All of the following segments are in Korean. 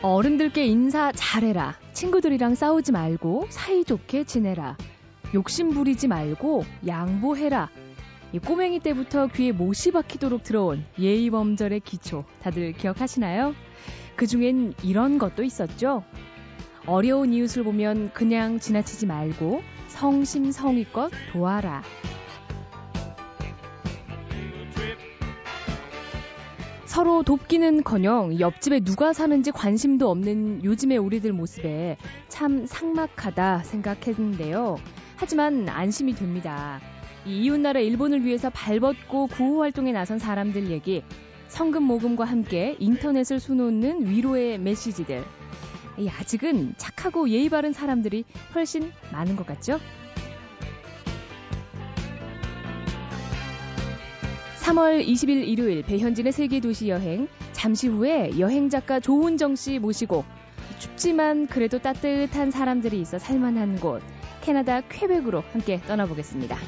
어른들께 인사 잘해라. 친구들이랑 싸우지 말고 사이좋게 지내라. 욕심 부리지 말고 양보해라. 이 꼬맹이 때부터 귀에 못이 박히도록 들어온 예의범절의 기초 다들 기억하시나요? 그 중엔 이런 것도 있었죠. 어려운 이웃을 보면 그냥 지나치지 말고 성심성의껏 도와라. 서로 돕기는커녕 옆집에 누가 사는지 관심도 없는 요즘의 우리들 모습에 참 삭막하다 생각했는데요. 하지만 안심이 됩니다. 이 이웃나라 일본을 위해서 발벗고 구호 활동에 나선 사람들 얘기, 성금 모금과 함께 인터넷을 수놓는 위로의 메시지들. 아직은 착하고 예의 바른 사람들이 훨씬 많은 것 같죠? 3월 20일 일요일 배현진의 세계도시 여행 잠시 후에 여행 작가 조은정 씨 모시고 춥지만 그래도 따뜻한 사람들이 있어 살만한 곳 캐나다 퀘벡으로 함께 떠나보겠습니다.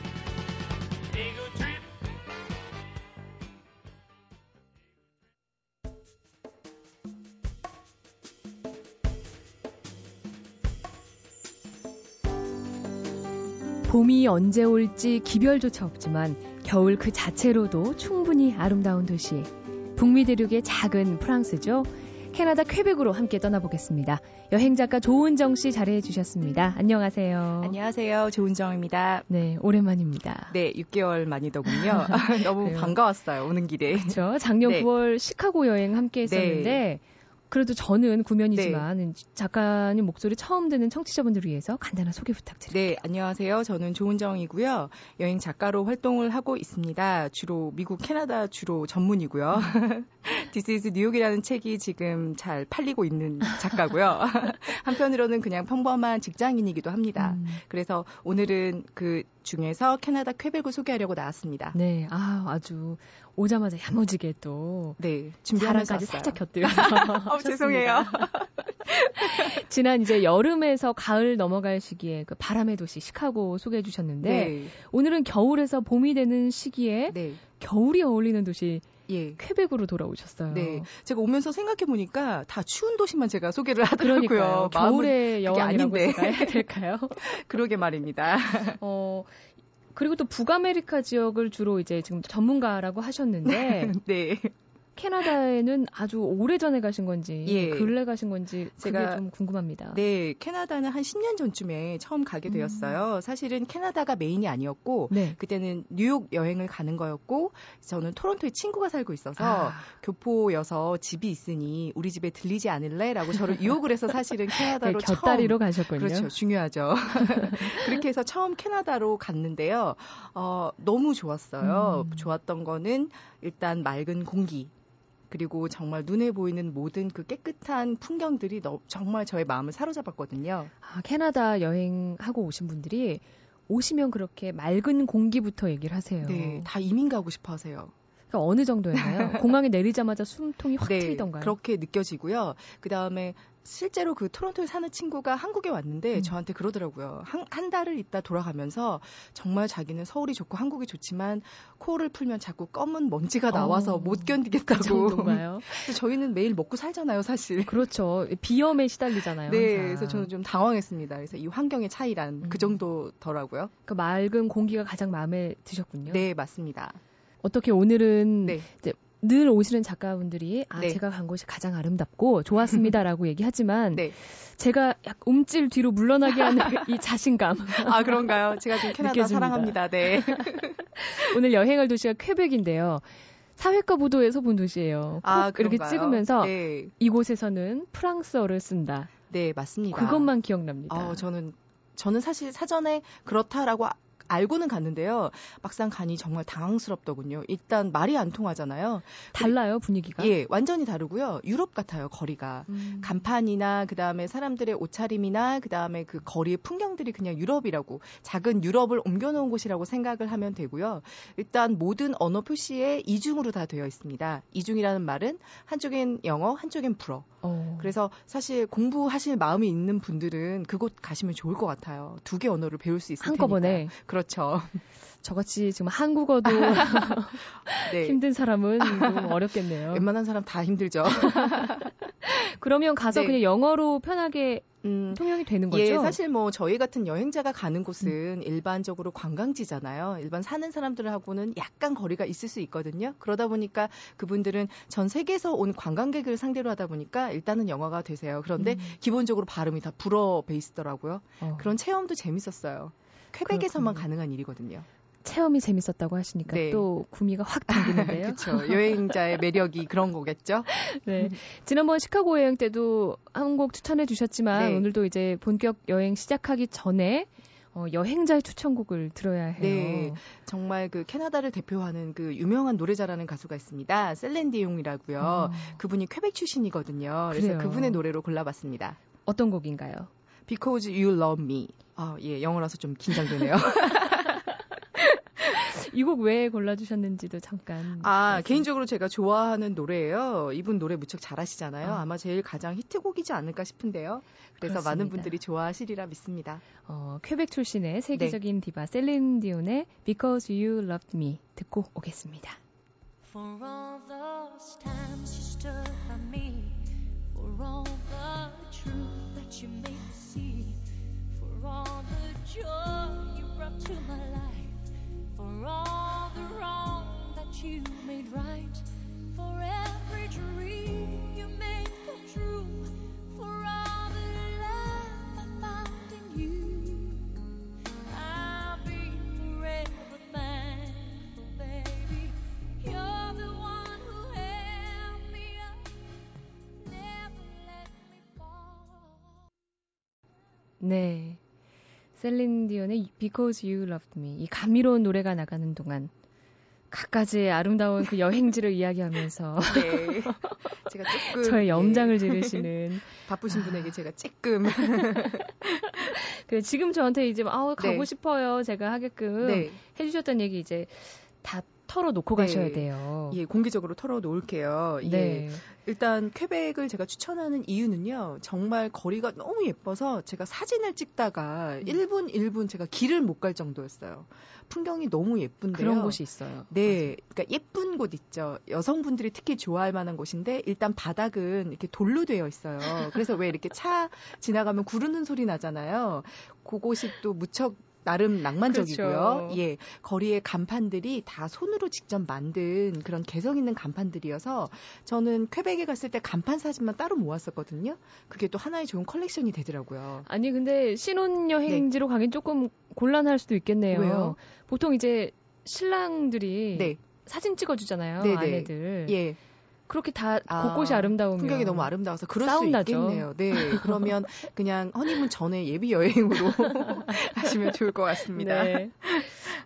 봄이 언제 올지 기별조차 없지만 겨울 그 자체로도 충분히 아름다운 도시. 북미 대륙의 작은 프랑스죠. 캐나다 퀘벡으로 함께 떠나보겠습니다. 여행 작가 조은정 씨 자리해 주셨습니다. 안녕하세요. 안녕하세요. 조은정입니다. 네, 오랜만입니다. 네, 6개월 만이더군요. 너무 반가웠어요. 오는 길에. 그렇죠. 작년 네. 9월 시카고 여행 함께 했었는데 네. 그래도 저는 구면이지만 네. 작가님 목소리 처음 듣는 청취자분들을 위해서 간단한 소개 부탁드립니다. 네, 안녕하세요. 저는 조은정이고요. 여행 작가로 활동을 하고 있습니다. 주로 미국, 캐나다 주로 전문이고요. This is 뉴욕이라는 책이 지금 잘 팔리고 있는 작가고요. 한편으로는 그냥 평범한 직장인이기도 합니다. 음. 그래서 오늘은 그 중에서 캐나다 퀘벡을 소개하려고 나왔습니다. 네, 아 아주 오자마자 야무지게 또 네, 준비하면까지 살짝 곁들여서 어, 죄송해요. 지난 이제 여름에서 가을 넘어갈 시기에 그 바람의 도시 시카고 소개해 주셨는데 네. 오늘은 겨울에서 봄이 되는 시기에 네. 겨울이 어울리는 도시 예. 퀘벡으로 돌아오셨어요. 네. 제가 오면서 생각해 보니까 다 추운 도시만 제가 소개를 하더라고요. 그러니까요. 겨울의 여왕이라고 해야 될까요? 그러게 말입니다. 어, 그리고 또 북아메리카 지역을 주로 이제 지금 전문가라고 하셨는데 네. 캐나다에는 아주 오래 전에 가신 건지 예. 근래 가신 건지 제가 좀 궁금합니다. 네, 캐나다는 한 10년 전쯤에 처음 가게 음. 되었어요. 음. 사실은 캐나다가 메인이 아니었고 네. 그때는 뉴욕 여행을 가는 거였고 저는 토론토에 친구가 살고 있어서 아. 교포여서 집이 있으니 우리 집에 들리지 않을래라고 저를 유혹을 해서 사실은 캐나다로 네, 곁다리로 처음, 가셨군요. 그렇죠, 중요하죠. 그렇게 해서 처음 캐나다로 갔는데요. 어, 너무 좋았어요. 음. 좋았던 거는 일단 맑은 공기 그리고 정말 눈에 보이는 모든 그 깨끗한 풍경들이 너, 정말 저의 마음을 사로잡았거든요. 아, 캐나다 여행하고 오신 분들이 오시면 그렇게 맑은 공기부터 얘기를 하세요. 네, 다 이민 가고 싶어 하세요. 그러니까 어느 정도였나요? 공항에 내리자마자 숨통이 확 네, 트이던가요? 그렇게 느껴지고요. 그 다음에 실제로 그 토론토에 사는 친구가 한국에 왔는데 음. 저한테 그러더라고요. 한, 한 달을 있다 돌아가면서 정말 자기는 서울이 좋고 한국이 좋지만 코를 풀면 자꾸 검은 먼지가 나와서 어, 못 견디겠다고. 그정가요 저희는 매일 먹고 살잖아요, 사실. 그렇죠. 비염에 시달리잖아요. 네, 항상. 그래서 저는 좀 당황했습니다. 그래서 이 환경의 차이란 그 음. 그 정도더라고요. 그 맑은 공기가 가장 마음에 드셨군요. 네, 맞습니다. 어떻게 오늘은 네. 이제 늘 오시는 작가분들이 아 네. 제가 간 곳이 가장 아름답고 좋았습니다라고 얘기하지만 네. 제가 약 움찔 뒤로 물러나게 하는 이 자신감. 아 그런가요? 제가 좀 캐나다 사랑합니다. 네. 오늘 여행할 도시가 퀘벡인데요. 사회과 보도에서 본 도시예요. 아, 이렇게 찍으면서 네. 이곳에서는 프랑스어를 쓴다. 네, 맞습니다. 그것만 기억납니다. 어, 저는 저는 사실 사전에 그렇다라고 알고는 갔는데요. 막상 가니 정말 당황스럽더군요. 일단 말이 안 통하잖아요. 달라요, 분위기가? 예, 완전히 다르고요. 유럽 같아요, 거리가. 음. 간판이나 그 다음에 사람들의 옷차림이나 그 다음에 그 거리의 풍경들이 그냥 유럽이라고 작은 유럽을 옮겨 놓은 곳이라고 생각을 하면 되고요. 일단 모든 언어 표시에 이중으로 다 되어 있습니다. 이중이라는 말은 한쪽엔 영어, 한쪽엔 불어. 어. 그래서 사실 공부하실 마음이 있는 분들은 그곳 가시면 좋을 것 같아요. 두 개 언어를 배울 수 있을 한꺼번에. 테니까. 그렇죠. 저같이 지금 한국어도 네. 힘든 사람은 좀 어렵겠네요. 웬만한 사람 다 힘들죠. 그러면 가서 네. 그냥 영어로 편하게 음, 통용이 되는 거죠? 예, 사실 뭐 저희 같은 여행자가 가는 곳은 음. 일반적으로 관광지잖아요. 일반 사는 사람들하고는 약간 거리가 있을 수 있거든요. 그러다 보니까 그분들은 전 세계에서 온 관광객을 상대로 하다 보니까 일단은 영어가 되세요. 그런데 음. 기본적으로 발음이 다 불어 베이스더라고요. 어. 그런 체험도 재밌었어요. 쾌백에서만 그렇군요. 가능한 일이거든요. 체험이 재밌었다고 하시니까 네. 또 구미가 확 당기는데요. 그렇죠. 여행자의 매력이 그런 거겠죠. 네. 지난번 시카고 여행 때도 한 곡 추천해 주셨지만 네. 오늘도 이제 본격 여행 시작하기 전에 어, 여행자의 추천곡을 들어야 해요. 네, 정말 그 캐나다를 대표하는 그 유명한 노래자라는 가수가 있습니다. 셀렌디용이라고요. 어. 그분이 퀘벡 출신이거든요. 그래서 그래요. 그분의 노래로 골라봤습니다. 어떤 곡인가요? Because You Love Me. 아, 예, 영어라서 좀 긴장되네요. 이 곡 왜 골라주셨는지도 잠깐. 아, 말씀. 개인적으로 제가 좋아하는 노래예요. 이분 노래 무척 잘하시잖아요. 어. 아마 제일 가장 히트곡이지 않을까 싶은데요. 그래서 그렇습니다. 많은 분들이 좋아하시리라 믿습니다. 어, 퀘벡 출신의 세계적인 네. 디바 셀린 디온의 Because You Loved Me 듣고 오겠습니다. For all those times you stood by me, for all the truth that you made me see, for all the joy you brought to my life. For all the wrong that you made right, for every dream you made come true, for all the love I found in you. I'll be forever thankful, baby. You're the one who held me up, never let me fall. 네. 셀린 디온의 Because You Loved Me 이 감미로운 노래가 나가는 동안 갖가지의 아름다운 그 여행지를 이야기하면서 네. 제가 조금 저의 염장을 네. 지르시는 바쁘신 분에게 제가 쬐끔 그래 지금 저한테 이제 아우 가고 네. 싶어요 제가 하게끔 네. 해주셨던 얘기 이제 다 털어 놓고 네. 가셔야 돼요. 예, 공개적으로 털어 놓을게요. 예. 네. 일단 퀘벡을 제가 추천하는 이유는요. 정말 거리가 너무 예뻐서 제가 사진을 찍다가 음. 1분 1분 제가 길을 못 갈 정도였어요. 풍경이 너무 예쁜데요. 그런 곳이 있어요. 네. 그러니까 예쁜 곳 있죠. 여성분들이 특히 좋아할 만한 곳인데 일단 바닥은 이렇게 돌로 되어 있어요. 그래서 왜 이렇게 차 지나가면 구르는 소리 나잖아요. 그곳이 또 무척 나름 낭만적이고요. 그렇죠. 예. 거리의 간판들이 다 손으로 직접 만든 그런 개성 있는 간판들이어서 저는 퀘벡에 갔을 때 간판 사진만 따로 모았었거든요. 그게 또 하나의 좋은 컬렉션이 되더라고요. 아니 근데 신혼여행지로 네. 가긴 조금 곤란할 수도 있겠네요. 왜요? 보통 이제 신랑들이 네. 사진 찍어주잖아요. 네네. 아내들. 예. 그렇게 다 아, 곳곳이 아름다우면 풍경이 너무 아름다워서 그럴 수 있겠네요. 네, 그러면 그냥 허니문 전에 예비 여행으로 하시면 좋을 것 같습니다. 네.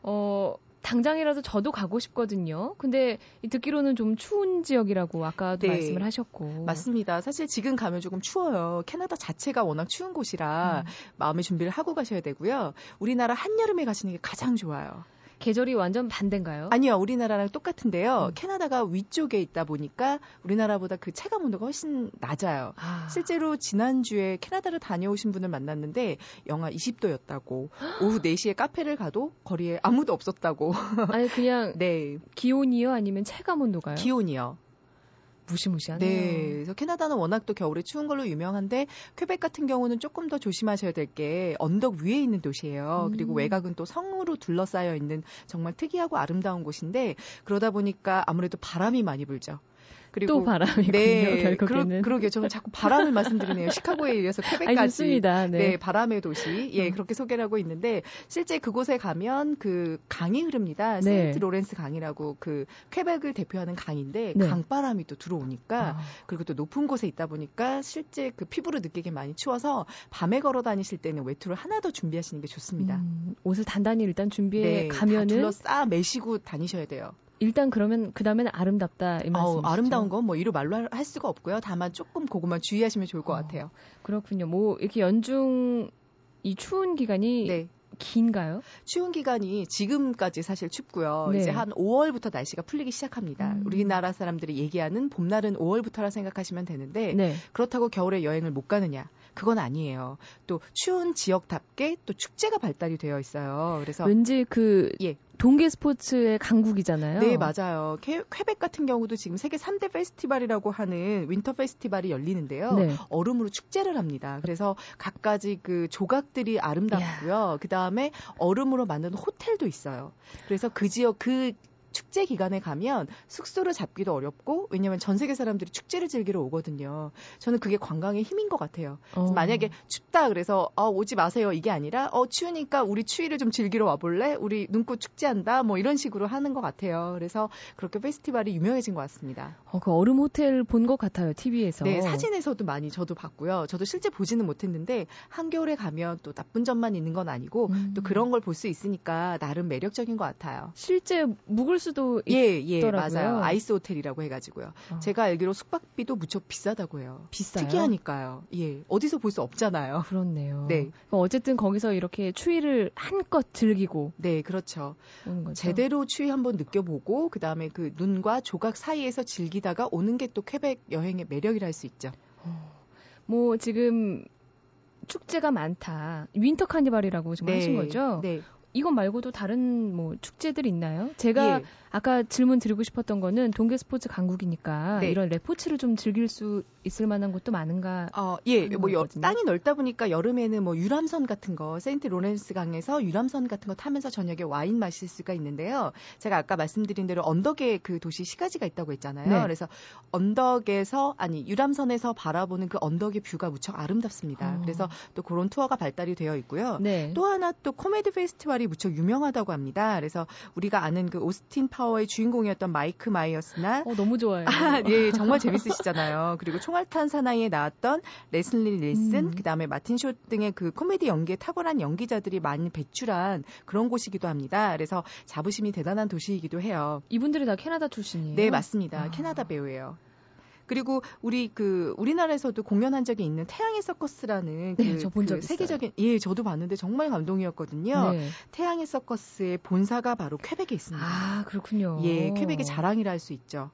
어, 당장이라도 저도 가고 싶거든요. 근데 듣기로는 좀 추운 지역이라고 아까도 네, 말씀을 하셨고. 맞습니다. 사실 지금 가면 조금 추워요. 캐나다 자체가 워낙 추운 곳이라 음. 마음의 준비를 하고 가셔야 되고요. 우리나라 한여름에 가시는 게 가장 좋아요. 계절이 완전 반대인가요? 아니요, 우리나라랑 똑같은데요. 음. 캐나다가 위쪽에 있다 보니까 우리나라보다 그 체감 온도가 훨씬 낮아요. 아. 실제로 지난주에 캐나다를 다녀오신 분을 만났는데 영하 20도였다고 오후 4시에 카페를 가도 거리에 아무도 없었다고. 아니 그냥 네. 기온이요 아니면 체감 온도가요? 기온이요. 무시무시하네요. 네. 그래서 캐나다는 워낙 또 겨울에 추운 걸로 유명한데 퀘벡 같은 경우는 조금 더 조심하셔야 될 게 언덕 위에 있는 도시예요. 음. 그리고 외곽은 또 성으로 둘러싸여 있는 정말 특이하고 아름다운 곳인데 그러다 보니까 아무래도 바람이 많이 불죠. 그리고 또 바람이군요. 네, 결국에는. 그러, 게요 저는 자꾸 바람을 말씀드리네요. 시카고에 이어서 퀘벡까지. 네. 네. 바람의 도시. 예, 음. 그렇게 소개를 하고 있는데 실제 그곳에 가면 그 강이 흐릅니다. 네. 세인트 로렌스 강이라고 그 퀘벡을 대표하는 강인데 네. 강바람이 또 들어오니까 아. 그리고 또 높은 곳에 있다 보니까 실제 그 피부를 느끼기 많이 추워서 밤에 걸어 다니실 때는 외투를 하나 더 준비하시는 게 좋습니다. 음, 옷을 단단히 일단 준비해 네, 가면은 둘러싸 매시고 다니셔야 돼요. 일단 그러면 그 다음에는 아름답다 이 말씀이시죠? 아름다운 건 뭐 이루 말로 할 수가 없고요. 다만 조금 그것만 주의하시면 좋을 것 어, 같아요. 그렇군요. 뭐 이렇게 연중 이 추운 기간이 네. 긴가요? 추운 기간이 지금까지 사실 춥고요. 네. 이제 한 5월부터 날씨가 풀리기 시작합니다. 음. 우리나라 사람들이 얘기하는 봄날은 5월부터라 생각하시면 되는데 네. 그렇다고 겨울에 여행을 못 가느냐? 그건 아니에요. 또 추운 지역답게 또 축제가 발달이 되어 있어요. 그래서 왠지 그 예. 동계 스포츠의 강국이잖아요. 네, 맞아요. 퀘벡 같은 경우도 지금 세계 3대 페스티벌이라고 하는 winter 페스티벌이 열리는데요. 네. 얼음으로 축제를 합니다. 그래서 각가지 그 조각들이 아름답고요. 그 다음에 얼음으로 만든 호텔도 있어요. 그래서 그 지역 그 축제 기간에 가면 숙소를 잡기도 어렵고 왜냐면 전 세계 사람들이 축제를 즐기러 오거든요. 저는 그게 관광의 힘인 것 같아요. 어. 만약에 춥다 그래서 어, 오지 마세요 이게 아니라 어 추우니까 우리 추위를 좀 즐기러 와볼래? 우리 눈꽃 축제한다 뭐 이런 식으로 하는 것 같아요. 그래서 그렇게 페스티벌이 유명해진 것 같습니다. 어, 그 얼음 호텔 본 것 같아요 TV에서. 네 사진에서도 많이 저도 봤고요. 저도 실제 보지는 못했는데 한겨울에 가면 또 나쁜 점만 있는 건 아니고 음. 또 그런 걸 볼 수 있으니까 나름 매력적인 것 같아요. 실제 묵을 수도 예, 예, 있더라고요. 맞아요. 아이스 호텔이라고 해가지고요. 어. 제가 알기로 숙박비도 무척 비싸다고 해요. 비싸요? 특이하니까요. 예, 어디서 볼 수 없잖아요. 그렇네요. 네. 어쨌든 거기서 이렇게 추위를 한껏 즐기고. 네, 그렇죠. 제대로 추위 한번 느껴보고 그 다음에 그 눈과 조각 사이에서 즐기다가 오는 게 또 퀘벡 여행의 매력이라 할 수 있죠. 어. 뭐 지금 축제가 많다. winter 카니발이라고 지금 네, 하신 거죠? 네. 이것 말고도 다른 뭐 축제들 있나요? 제가 예. 아까 질문 드리고 싶었던 거는 동계 스포츠 강국이니까 네. 이런 레포츠를 좀 즐길 수 있을 만한 곳도 많은가? 어, 예, 뭐 여, 땅이 넓다 보니까 여름에는 뭐 유람선 같은 거, 세인트 로렌스 강에서 유람선 같은 거 타면서 저녁에 와인 마실 수가 있는데요. 제가 아까 말씀드린 대로 언덕에 그 도시 시가지가 있다고 했잖아요. 네. 그래서 언덕에서 아니 유람선에서 바라보는 그 언덕의 view가 무척 아름답습니다. 어. 그래서 또 그런 투어가 발달이 되어 있고요. 네. 또 하나 또 코미디 페스티벌이 무척 유명하다고 합니다. 그래서 우리가 아는 그 오스틴 파 파워의 주인공이었던 마이크 마이어스나 어, 너무 좋아요. 아, 예, 정말 재밌으시잖아요. 그리고 총알탄 사나이에 나왔던 레슬리 릴슨, 음. 그다음에 마틴 쇼 등의 그 코미디 연기에 탁월한 연기자들이 많이 배출한 그런 곳이기도 합니다. 그래서 자부심이 대단한 도시이기도 해요. 이분들이 다 캐나다 출신이에요? 네, 맞습니다. 아. 캐나다 배우예요. 그리고 우리 그 우리나라에서도 공연한 적이 있는 태양의 서커스라는 네, 그, 그 세계적인 예 저도 봤는데 정말 감동이었거든요. 네. 태양의 서커스의 본사가 바로 쾌백에 있습니다. 아 그렇군요. 예, 쾌백의 자랑이라 할 수 있죠.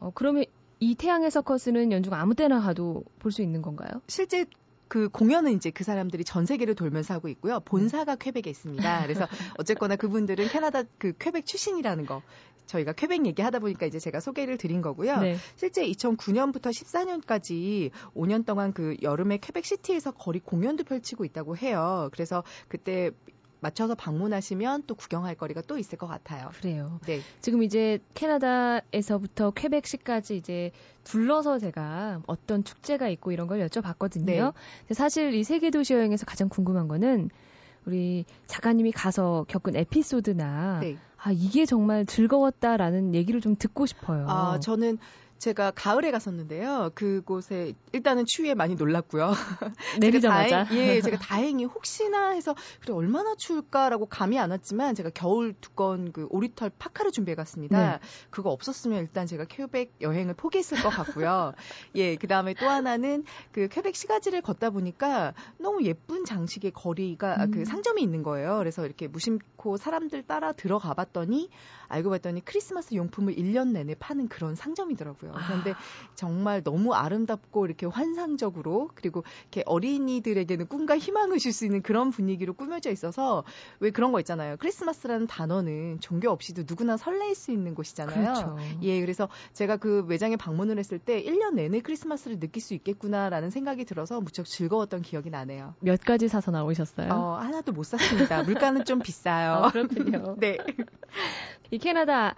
어 그러면 이 태양의 서커스는 연중 아무 때나 가도 볼 수 있는 건가요? 실제 그 공연은 이제 그 사람들이 전 세계를 돌면서 하고 있고요. 본사가 쾌백에 있습니다. 그래서 어쨌거나 그분들은 캐나다 그 쾌백 출신이라는 거 저희가 쾌백 얘기하다 보니까 이제 제가 소개를 드린 거고요. 네. 실제 2009년부터 14년까지 5년 동안 그 여름에 쾌백 시티에서 거리 공연도 펼치고 있다고 해요. 그래서 그때 맞춰서 방문하시면 또 구경할 거리가 또 있을 것 같아요. 그래요. 네. 지금 이제 캐나다에서부터 쾌백시까지 이제 둘러서 제가 어떤 축제가 있고 이런 걸 여쭤봤거든요. 네. 사실 이 세계 도시 여행에서 가장 궁금한 거는 우리 작가님이 가서 겪은 에피소드나 네. 아 이게 정말 즐거웠다라는 얘기를 좀 듣고 싶어요. 아 저는 제가 가을에 갔었는데요. 그곳에 일단은 추위에 많이 놀랐고요. 내리자마자. 다행, 예, 제가 다행히 혹시나 해서 그래 얼마나 추울까라고 감이 안 왔지만 제가 겨울 두꺼운 그 오리털 파카를 준비해 갔습니다. 네. 그거 없었으면 일단 제가 퀘벡 여행을 포기했을 것 같고요. 예, 그다음에 또 하나는 그 퀘벡 시가지를 걷다 보니까 너무 예쁜 장식의 거리가 그 음. 그 상점이 있는 거예요. 그래서 이렇게 무심코 사람들 따라 들어가 봤더니 알고 봤더니 크리스마스 용품을 1년 내내 파는 그런 상점이더라고요. 아. 그런데 정말 너무 아름답고 이렇게 환상적으로 그리고 이렇게 어린이들에게는 꿈과 희망을 줄 수 있는 그런 분위기로 꾸며져 있어서 왜 그런 거 있잖아요. 크리스마스라는 단어는 종교 없이도 누구나 설레일 수 있는 곳이잖아요. 그렇죠. 예, 그래서 제가 그 매장에 방문을 했을 때 1년 내내 크리스마스를 느낄 수 있겠구나라는 생각이 들어서 무척 즐거웠던 기억이 나네요. 몇 가지 사서 나오셨어요? 어, 하나도 못 샀습니다. 물가는 좀 비싸요. 아, 그렇군요. 네. 이 캐나다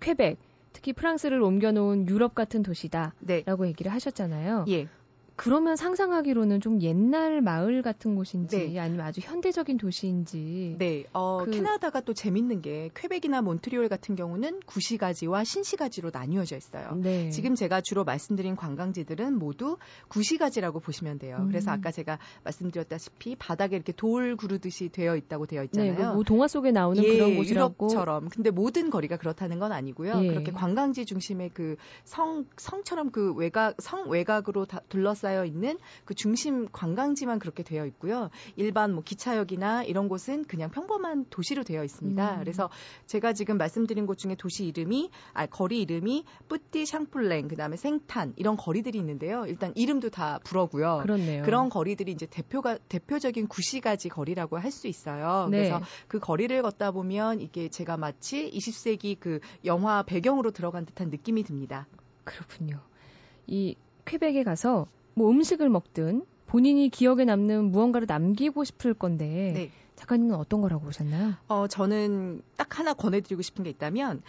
퀘벡 특히 프랑스를 옮겨놓은 유럽 같은 도시다라고 네. 얘기를 하셨잖아요. 예. 그러면 상상하기로는 좀 옛날 마을 같은 곳인지 네. 아니면 아주 현대적인 도시인지. 네. 어, 그... 캐나다가 또 재밌는 게 퀘벡이나 몬트리올 같은 경우는 구시가지와 신시가지로 나뉘어져 있어요. 네. 지금 제가 주로 말씀드린 관광지들은 모두 구시가지라고 보시면 돼요. 음. 그래서 아까 제가 말씀드렸다시피 바닥에 이렇게 돌 구르듯이 되어 있다고 되어 있잖아요. 네, 뭐 동화 속에 나오는 예, 그런 곳이라고. 유럽처럼. 근데 모든 거리가 그렇다는 건 아니고요. 예. 그렇게 관광지 중심의 그 성 성처럼 그 외곽 성 외곽으로 다 둘러싸 둘러싸여 있는 그 중심 관광지만 그렇게 되어 있고요. 일반 뭐 기차역이나 이런 곳은 그냥 평범한 도시로 되어 있습니다. 음. 그래서 제가 지금 말씀드린 곳 중에 도시 이름이 아 거리 이름이 뿌띠 샹플랭 그다음에 생탄 이런 거리들이 있는데요. 일단 이름도 다 불어고요. 그렇네요. 그런 거리들이 이제 대표가 대표적인 구시가지 거리라고 할 수 있어요. 네. 그래서 그 거리를 걷다 보면 이게 제가 마치 20세기 그 영화 배경으로 들어간 듯한 느낌이 듭니다. 그렇군요. 이 쾌백에 가서 뭐 음식을 먹든 본인이 기억에 남는 무언가를 남기고 싶을 건데 네. 작가님은 어떤 거라고 보셨나요? 어, 저는 딱 하나 권해드리고 싶은 게 있다면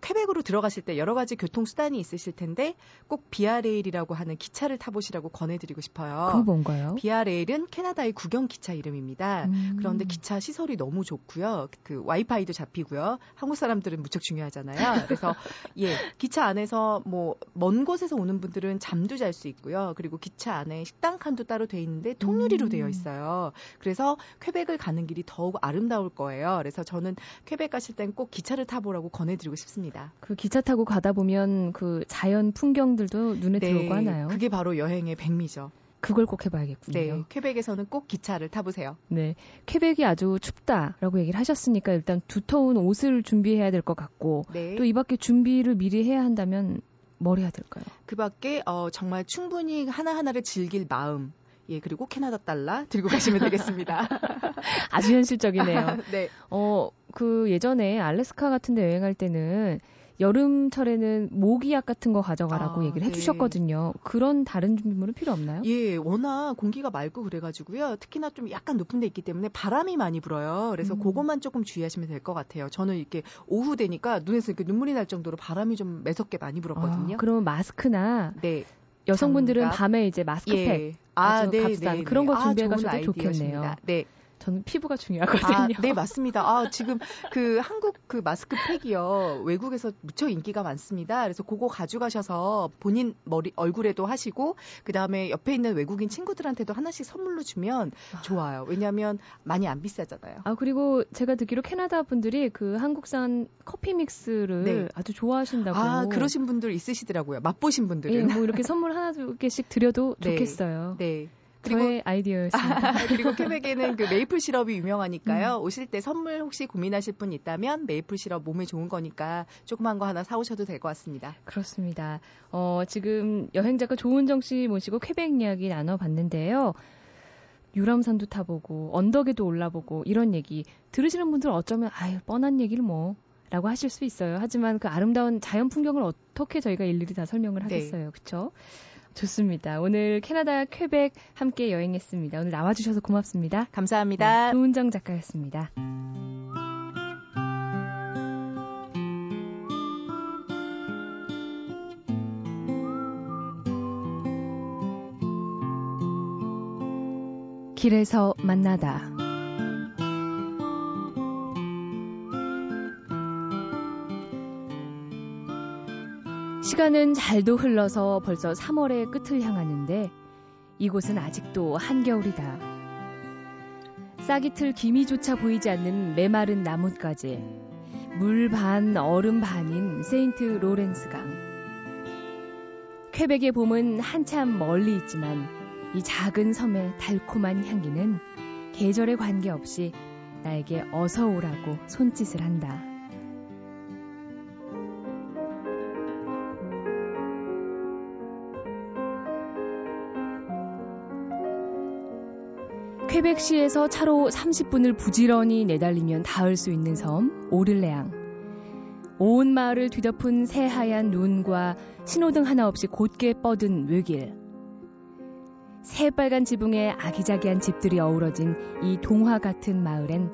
퀘벡으로 들어가실 때 여러 가지 교통 수단이 있으실 텐데 꼭 비아레일이라고 하는 기차를 타보시라고 권해드리고 싶어요. 그 뭔가요? 비아레일은 캐나다의 국영 기차 이름입니다. 음. 그런데 기차 시설이 너무 좋고요. 그 와이파이도 잡히고요. 한국 사람들은 무척 중요하잖아요. 그래서 예 기차 안에서 뭐 먼 곳에서 오는 분들은 잠도 잘 수 있고요. 그리고 기차 안에 식당 칸도 따로 돼 있는데 통유리로 음. 되어 있어요. 그래서 퀘벡을 가는 길이 더욱 아름다울 거예요. 그래서 저는 퀘벡 가실 땐 꼭 기차를 타보라고 권해드리고 싶습니다. 싶습니다. 그 기차 타고 가다 보면 그 자연 풍경들도 눈에 네, 들어오고 하나요? 그게 바로 여행의 백미죠. 그걸 꼭 해봐야겠군요. 네, 퀘벡에서는 꼭 기차를 타보세요. 네, 퀘벡이 아주 춥다라고 얘기를 하셨으니까 일단 두터운 옷을 준비해야 될 것 같고 네. 또이 밖에 준비를 미리 해야 한다면 뭘 해야 될까요? 그 밖에 어, 정말 충분히 하나하나를 즐길 마음 예, 그리고 캐나다 달러 들고 가시면 되겠습니다. 아주 현실적이네요. 네. 어, 그 예전에 알래스카 같은 데 여행할 때는 여름철에는 모기약 같은 거 가져가라고 아, 얘기를 네. 해주셨거든요. 그런 다른 준비물은 필요 없나요? 예, 워낙 공기가 맑고 그래가지고요. 특히나 좀 약간 높은 데 있기 때문에 바람이 많이 불어요. 그래서 음. 그것만 조금 주의하시면 될 것 같아요. 저는 이렇게 오후 되니까 눈에서 이렇게 눈물이 날 정도로 바람이 좀 매섭게 많이 불었거든요. 아, 그러면 마스크나 네. 여성분들은 장갑? 밤에 이제 마스크팩 예. 아, 네, 값싼 네, 그런 거 네. 준비해 가셔도 아, 좋겠네요. 네. 저는 피부가 중요하거든요. 아, 네, 맞습니다. 아, 지금 그 한국 그 마스크 팩이요. 외국에서 무척 인기가 많습니다. 그래서 그거 가져가셔서 본인 머리, 얼굴에도 하시고, 그 다음에 옆에 있는 외국인 친구들한테도 하나씩 선물로 주면 좋아요. 왜냐면 많이 안 비싸잖아요. 아, 그리고 제가 듣기로 캐나다 분들이 그 한국산 커피 믹스를 네. 아주 좋아하신다고. 아, 그러신 분들 있으시더라고요. 맛보신 분들은. 예, 뭐 이렇게 선물 하나 두 개씩 드려도 네. 좋겠어요. 네. 그리고, 저의 아이디어였습니다. 그리고 퀘벡에는 그 메이플 시럽이 유명하니까요. 음. 오실 때 선물 혹시 고민하실 분 있다면 메이플 시럽 몸에 좋은 거니까 조그만 거 하나 사오셔도 될 것 같습니다. 그렇습니다. 어, 지금 여행 작가 조은정 씨 모시고 퀘벡 이야기 나눠봤는데요. 유람선도 타보고 언덕에도 올라보고 이런 얘기 들으시는 분들 어쩌면 아유 뻔한 얘기를 뭐 라고 하실 수 있어요. 하지만 그 아름다운 자연 풍경을 어떻게 저희가 일일이 다 설명을 네. 하겠어요. 네. 그렇죠? 좋습니다. 오늘 캐나다 퀘벡 함께 여행했습니다. 오늘 나와주셔서 고맙습니다. 감사합니다. 네, 조은정 작가였습니다. 길에서 만나다. 시간은 잘도 흘러서 벌써 3월의 끝을 향하는데 이곳은 아직도 한겨울이다. 싹이 틀 기미조차 보이지 않는 메마른 나뭇가지, 물 반, 얼음 반인 세인트 로렌스 강. 쾌백의 봄은 한참 멀리 있지만 이 작은 섬의 달콤한 향기는 계절에 관계없이 나에게 어서 오라고 손짓을 한다. 퀘벡시에서 차로 30분을 부지런히 내달리면 닿을 수 있는 섬 오를레앙. 온 마을을 뒤덮은 새하얀 눈과 신호등 하나 없이 곧게 뻗은 외길. 새빨간 지붕에 아기자기한 집들이 어우러진 이 동화 같은 마을엔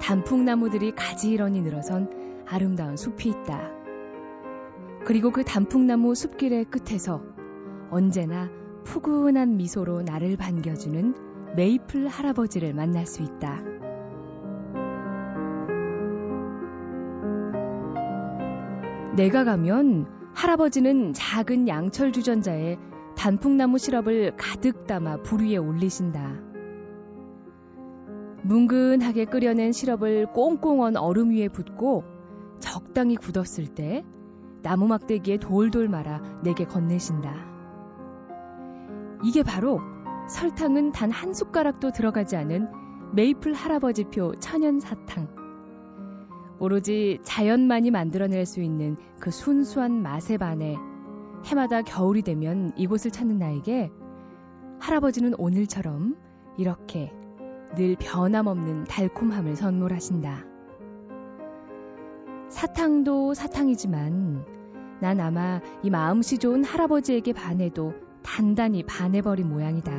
단풍나무들이 가지런히 늘어선 아름다운 숲이 있다. 그리고 그 단풍나무 숲길의 끝에서 언제나 푸근한 미소로 나를 반겨주는 메이플 할아버지를 만날 수 있다. 내가 가면 할아버지는 작은 양철 주전자에 단풍나무 시럽을 가득 담아 불 위에 올리신다. 뭉근하게 끓여낸 시럽을 꽁꽁 언 얼음 위에 붓고 적당히 굳었을 때 나무 막대기에 돌돌 말아 내게 건네신다. 이게 바로 설탕은 단 한 숟가락도 들어가지 않은 메이플 할아버지표 천연 사탕. 오로지 자연만이 만들어낼 수 있는 그 순수한 맛에 반해 해마다 겨울이 되면 이곳을 찾는 나에게 할아버지는 오늘처럼 이렇게 늘 변함없는 달콤함을 선물하신다. 사탕도 사탕이지만 난 아마 이 마음씨 좋은 할아버지에게 반해도 단단히 반해버린 모양이다.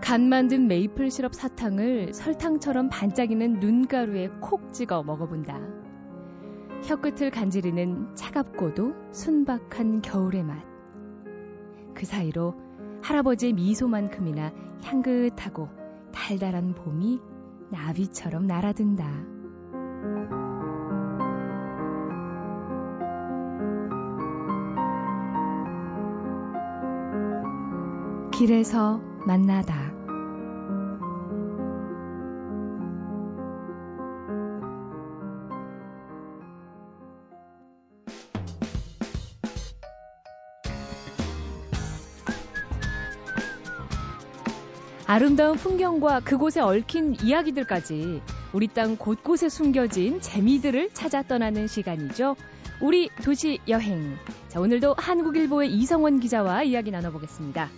간 만든 메이플 시럽 사탕을 설탕처럼 반짝이는 눈가루에 콕 찍어 먹어본다. 혀끝을 간지르는 차갑고도 순박한 겨울의 맛. 그 사이로 할아버지의 미소만큼이나 향긋하고 달달한 봄이 나비처럼 날아든다. 길에서 만나다. 아름다운 풍경과 그곳에 얽힌 이야기들까지 우리 땅 곳곳에 숨겨진 재미들을 찾아 떠나는 시간이죠. 우리 도시 여행. 자, 오늘도 한국일보의 이성원 기자와 이야기 나눠보겠습니다.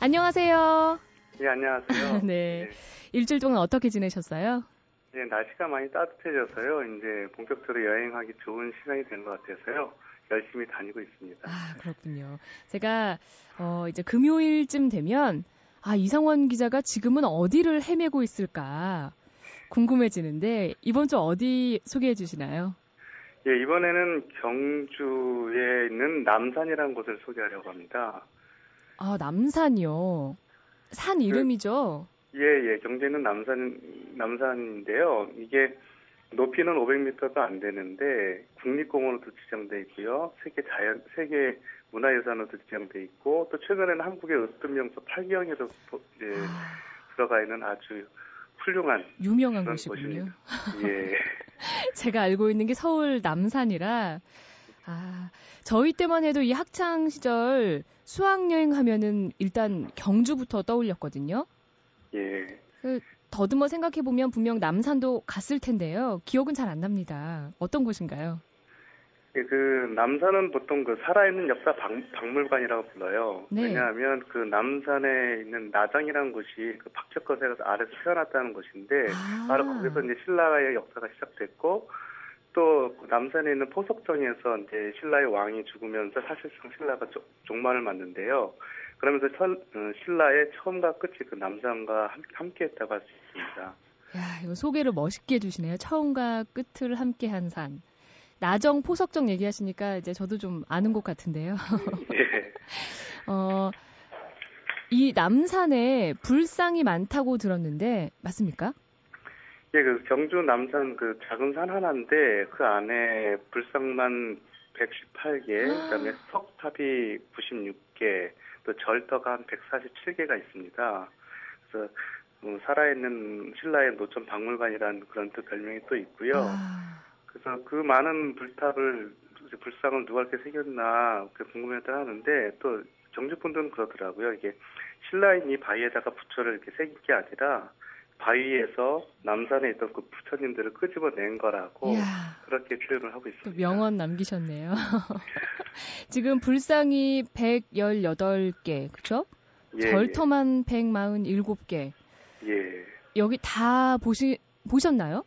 안녕하세요. 네, 안녕하세요. 네. 네. 일주일 동안 어떻게 지내셨어요? 네, 날씨가 많이 따뜻해져서요. 이제 본격적으로 여행하기 좋은 시간이 된 것 같아서요. 열심히 다니고 있습니다. 아, 그렇군요. 제가, 어, 이제 금요일쯤 되면 아, 이상원 기자가 지금은 어디를 헤매고 있을까 궁금해지는데 이번 주 어디 소개해 주시나요? 예, 이번에는 경주에 있는 남산이라는 곳을 소개하려고 합니다. 아, 남산이요. 산그 이름이죠? 그, 예, 예. 있는 남산, 남산인데요. 이게 높이는 500m도 안 되는데 국립공원으로 지정돼 있고요. 세계 자연, 세계 문화유산으로 지정돼 있고 또 최근에는 한국의 으뜸 명소 8경에도 이제 아... 들어가 있는 아주 훌륭한 유명한 곳이군요. 예. 제가 알고 있는 게 서울 남산이라 아, 저희 때만 해도 이 학창 시절 수학 여행 하면은 일단 경주부터 떠올렸거든요. 예. 그, 더듬어 생각해 보면 분명 남산도 갔을 텐데요. 기억은 잘 안 납니다. 어떤 곳인가요? 예, 그 남산은 보통 그 살아있는 역사 박, 물관이라고 불러요. 네. 왜냐하면 그 남산에 있는 나장이라는 곳이 그 박철거세가 아래서 태어났다는 곳인데 아. 바로 거기서 이제 신라의 역사가 시작됐고 또그 남산에 있는 포석정에서 이제 신라의 왕이 죽으면서 사실상 신라가 종말을 맞는데요. 그러면서 천, 어, 신라의 처음과 끝이 그 남산과 함께했다고 할 수 있습니다. 야, 이거 소개를 멋있게 해주시네요. 처음과 끝을 함께한 산. 나정 포석정 얘기하시니까 이제 저도 좀 아는 것 같은데요. 예. 어, 이 남산에 불상이 많다고 들었는데 맞습니까? 예, 그 경주 남산 그 작은 산 하나인데 그 안에 불상만 118개, 그다음에 석탑이 96개, 또 절터가 한 147개가 있습니다. 그래서 음, 살아있는 신라의 노천 박물관이라는 그런 또 별명이 또 있고요. 아. 그래서 그 많은 불탑을 불상을 누가 이렇게 새겼나 궁금했다 하는데 또 경주분들은 그러더라고요. 이게 신라인이 바위에다가 부처를 이렇게 새긴 게 아니라 바위에서 남산에 있던 그 부처님들을 끄집어낸 거라고 이야. 그렇게 표현을 하고 있습니다. 명언 남기셨네요. 지금 불상이 118개, 그쵸? 예, 절터만 예. 147개. 예. 여기 다 보시, 보셨나요?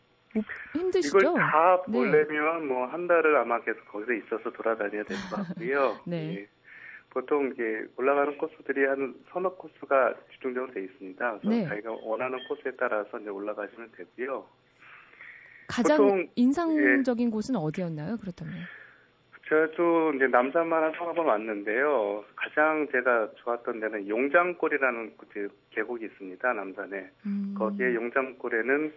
힘드시죠? 이걸 다 네. 보려면 네. 뭐 뭐한 달을 아마 계속 거기서 있어서 돌아다녀야 될 것 같고요. 네. 예. 보통 이게 올라가는 코스들이 한 서너 코스가 집중적으로 돼 있습니다. 그래서 네. 자기가 원하는 코스에 따라서 이제 올라가시면 되고요. 가장 보통, 인상적인 예. 곳은 어디였나요? 그렇다면? 저도 이제 남산만한 성업을 왔는데요. 가장 제가 좋았던 데는 용장골이라는 그 계곡이 있습니다. 남산에. 음. 거기에 용장골에는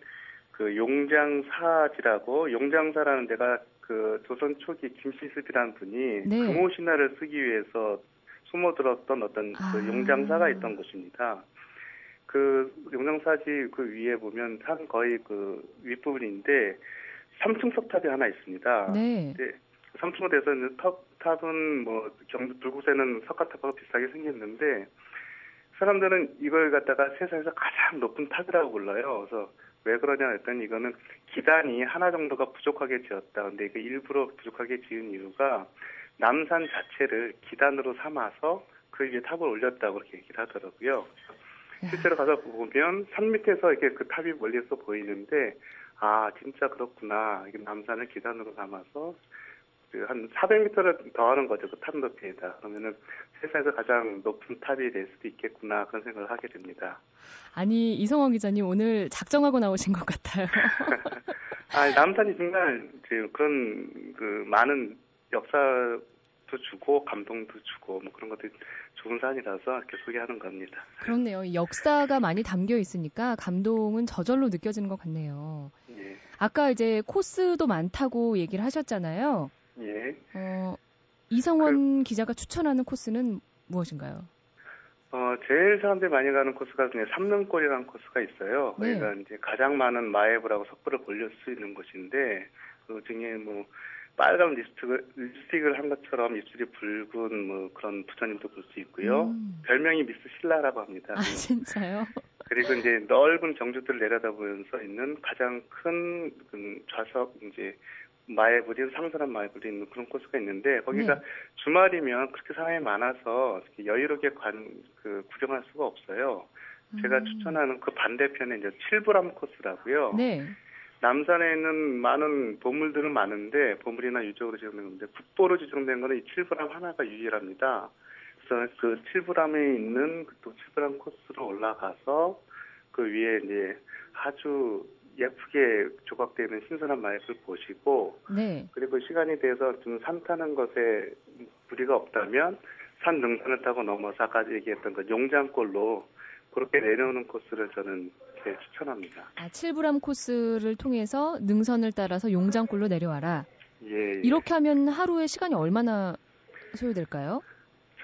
그 용장사지라고 용장사라는 데가 그 조선 초기 김시습이라는 분이 네. 금호 신화를 쓰기 위해서 숨어들었던 어떤 그 아. 그 용장사가 있던 곳입니다. 그 용장사지 그 위에 보면 한 거의 그 윗부분인데 3층 석탑이 하나 있습니다. 네. 네. 삼층호대에서 탑은 뭐 경주 불구세는 석가탑하고 비슷하게 생겼는데 사람들은 이걸 갖다가 세상에서 가장 높은 탑이라고 불러요. 그래서 왜 그러냐 했더니 이거는 기단이 하나 정도가 부족하게 지었다. 근데 그 일부러 부족하게 지은 이유가 남산 자체를 기단으로 삼아서 그 위에 탑을 올렸다고 그렇게 얘기를 하더라고요. 실제로 가서 보면 산 밑에서 이렇게 그 탑이 멀리서 보이는데 아 진짜 그렇구나. 이게 남산을 기단으로 삼아서 그 한 400m를 더 하는 거죠. 그 탑 높이에다. 그러면은 세상에서 가장 높은 탑이 될 수도 있겠구나 그런 생각을 하게 됩니다. 아니 이성원 기자님 오늘 작정하고 나오신 것 같아요. 아 남산이 정말 그런 그 많은 역사도 주고 감동도 주고 뭐 그런 것들이 좋은 산이라서 이렇게 소개하는 겁니다. 그렇네요. 역사가 많이 담겨 있으니까 감동은 저절로 느껴지는 것 같네요. 예. 아까 이제 코스도 많다고 얘기를 하셨잖아요. 예. 어, 이성원 그, 기자가 추천하는 코스는 무엇인가요? 어, 제일 사람들이 많이 가는 코스가 중에 삼릉골이라는 코스가 있어요. 네. 거기가 이제 가장 많은 마애브라고 석불을 올릴 수 있는 곳인데, 그 중에 뭐, 빨간 립스틱을, 립스틱을 한 것처럼 입술이 붉은 뭐 그런 부처님도 볼 수 있고요. 음. 별명이 미스 신라라고 합니다. 아, 진짜요? 그리고 이제 넓은 경주들을 내려다보면서 있는 가장 큰그 좌석, 이제 마애불이 상선한 마애불이 있는 그런 코스가 있는데 거기가 네. 주말이면 그렇게 사람이 많아서 여유롭게 관, 그 구경할 수가 없어요. 제가 음. 추천하는 그 반대편에 이제 칠브람 코스라고요. 네. 남산에 있는 많은 보물들은 많은데 보물이나 유적으로 지정된 건데 국보로 지정된 거는 이 칠브람 하나가 유일합니다. 그래서 그 칠브람에 있는 그또 칠브람 코스로 올라가서 그 위에 이제 아주 예쁘게 조각되어 있는 신선한 마약을 보시고 네. 그리고 시간이 돼서 좀 산 타는 것에 무리가 없다면 산 능선을 타고 넘어서 아까 얘기했던 그 용장골로 그렇게 내려오는 코스를 저는 제일 추천합니다. 아, 7브람 코스를 통해서 능선을 따라서 용장골로 내려와라. 예, 예. 이렇게 하면 하루에 시간이 얼마나 소요될까요?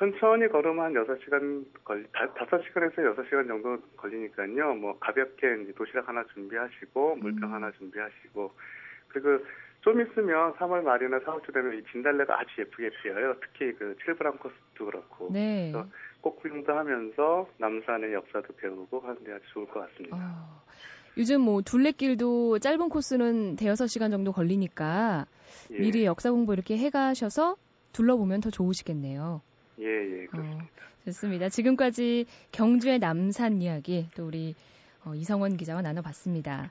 천천히 걸으면 한 6시간 걸, 5시간에서 6시간 정도 걸리니까요. 뭐 가볍게 도시락 하나 준비하시고 물병 음. 하나 준비하시고 그리고 좀 있으면 3월 말이나 4월초 되면 이 진달래가 아주 예쁘게 피어요. 특히 그 칠브람 코스도 그렇고. 네. 그래서 꼭 구경도 하면서 남산의 역사도 배우고 하는 데 아주 좋을 것 같습니다. 어, 요즘 뭐 둘레길도 짧은 코스는 대여섯 시간 정도 걸리니까 예. 미리 역사 공부 이렇게 해가셔서 둘러보면 더 좋으시겠네요. 예, 예, 그렇습니다. 어, 좋습니다. 지금까지 경주의 남산 이야기 또 우리 어, 이성원 기자와 나눠봤습니다.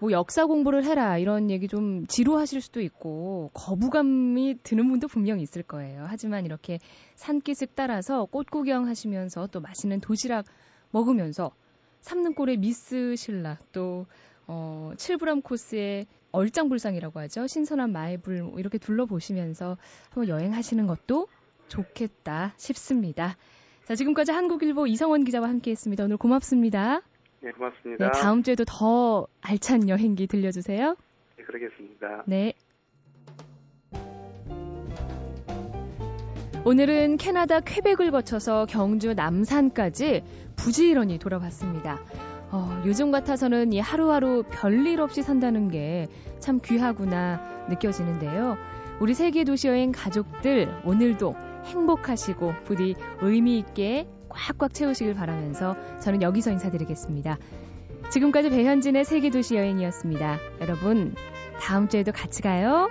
뭐 역사 공부를 해라 이런 얘기 좀 지루하실 수도 있고 거부감이 드는 분도 분명 있을 거예요. 하지만 이렇게 산기슭 따라서 꽃 구경하시면서 또 맛있는 도시락 먹으면서 삼는골의 미스 신라 또 어, 칠브람 코스의 얼짱불상이라고 하죠. 신선한 마애불 뭐 이렇게 둘러보시면서 한번 여행하시는 것도 좋겠다 싶습니다. 자, 지금까지 한국일보 이성원 기자와 함께 했습니다. 오늘 고맙습니다. 네, 고맙습니다. 네, 다음 주에도 더 알찬 여행기 들려주세요. 네, 그러겠습니다. 네. 오늘은 캐나다 쾌백을 거쳐서 경주 남산까지 부지런히 돌아봤습니다. 어, 요즘 같아서는 이 하루하루 별일 없이 산다는 게 참 귀하구나 느껴지는데요. 우리 세계 도시 여행 가족들 오늘도 행복하시고 부디 의미 있게 꽉꽉 채우시길 바라면서 저는 여기서 인사드리겠습니다. 지금까지 배현진의 세계 도시 여행이었습니다. 여러분, 다음 주에도 같이 가요.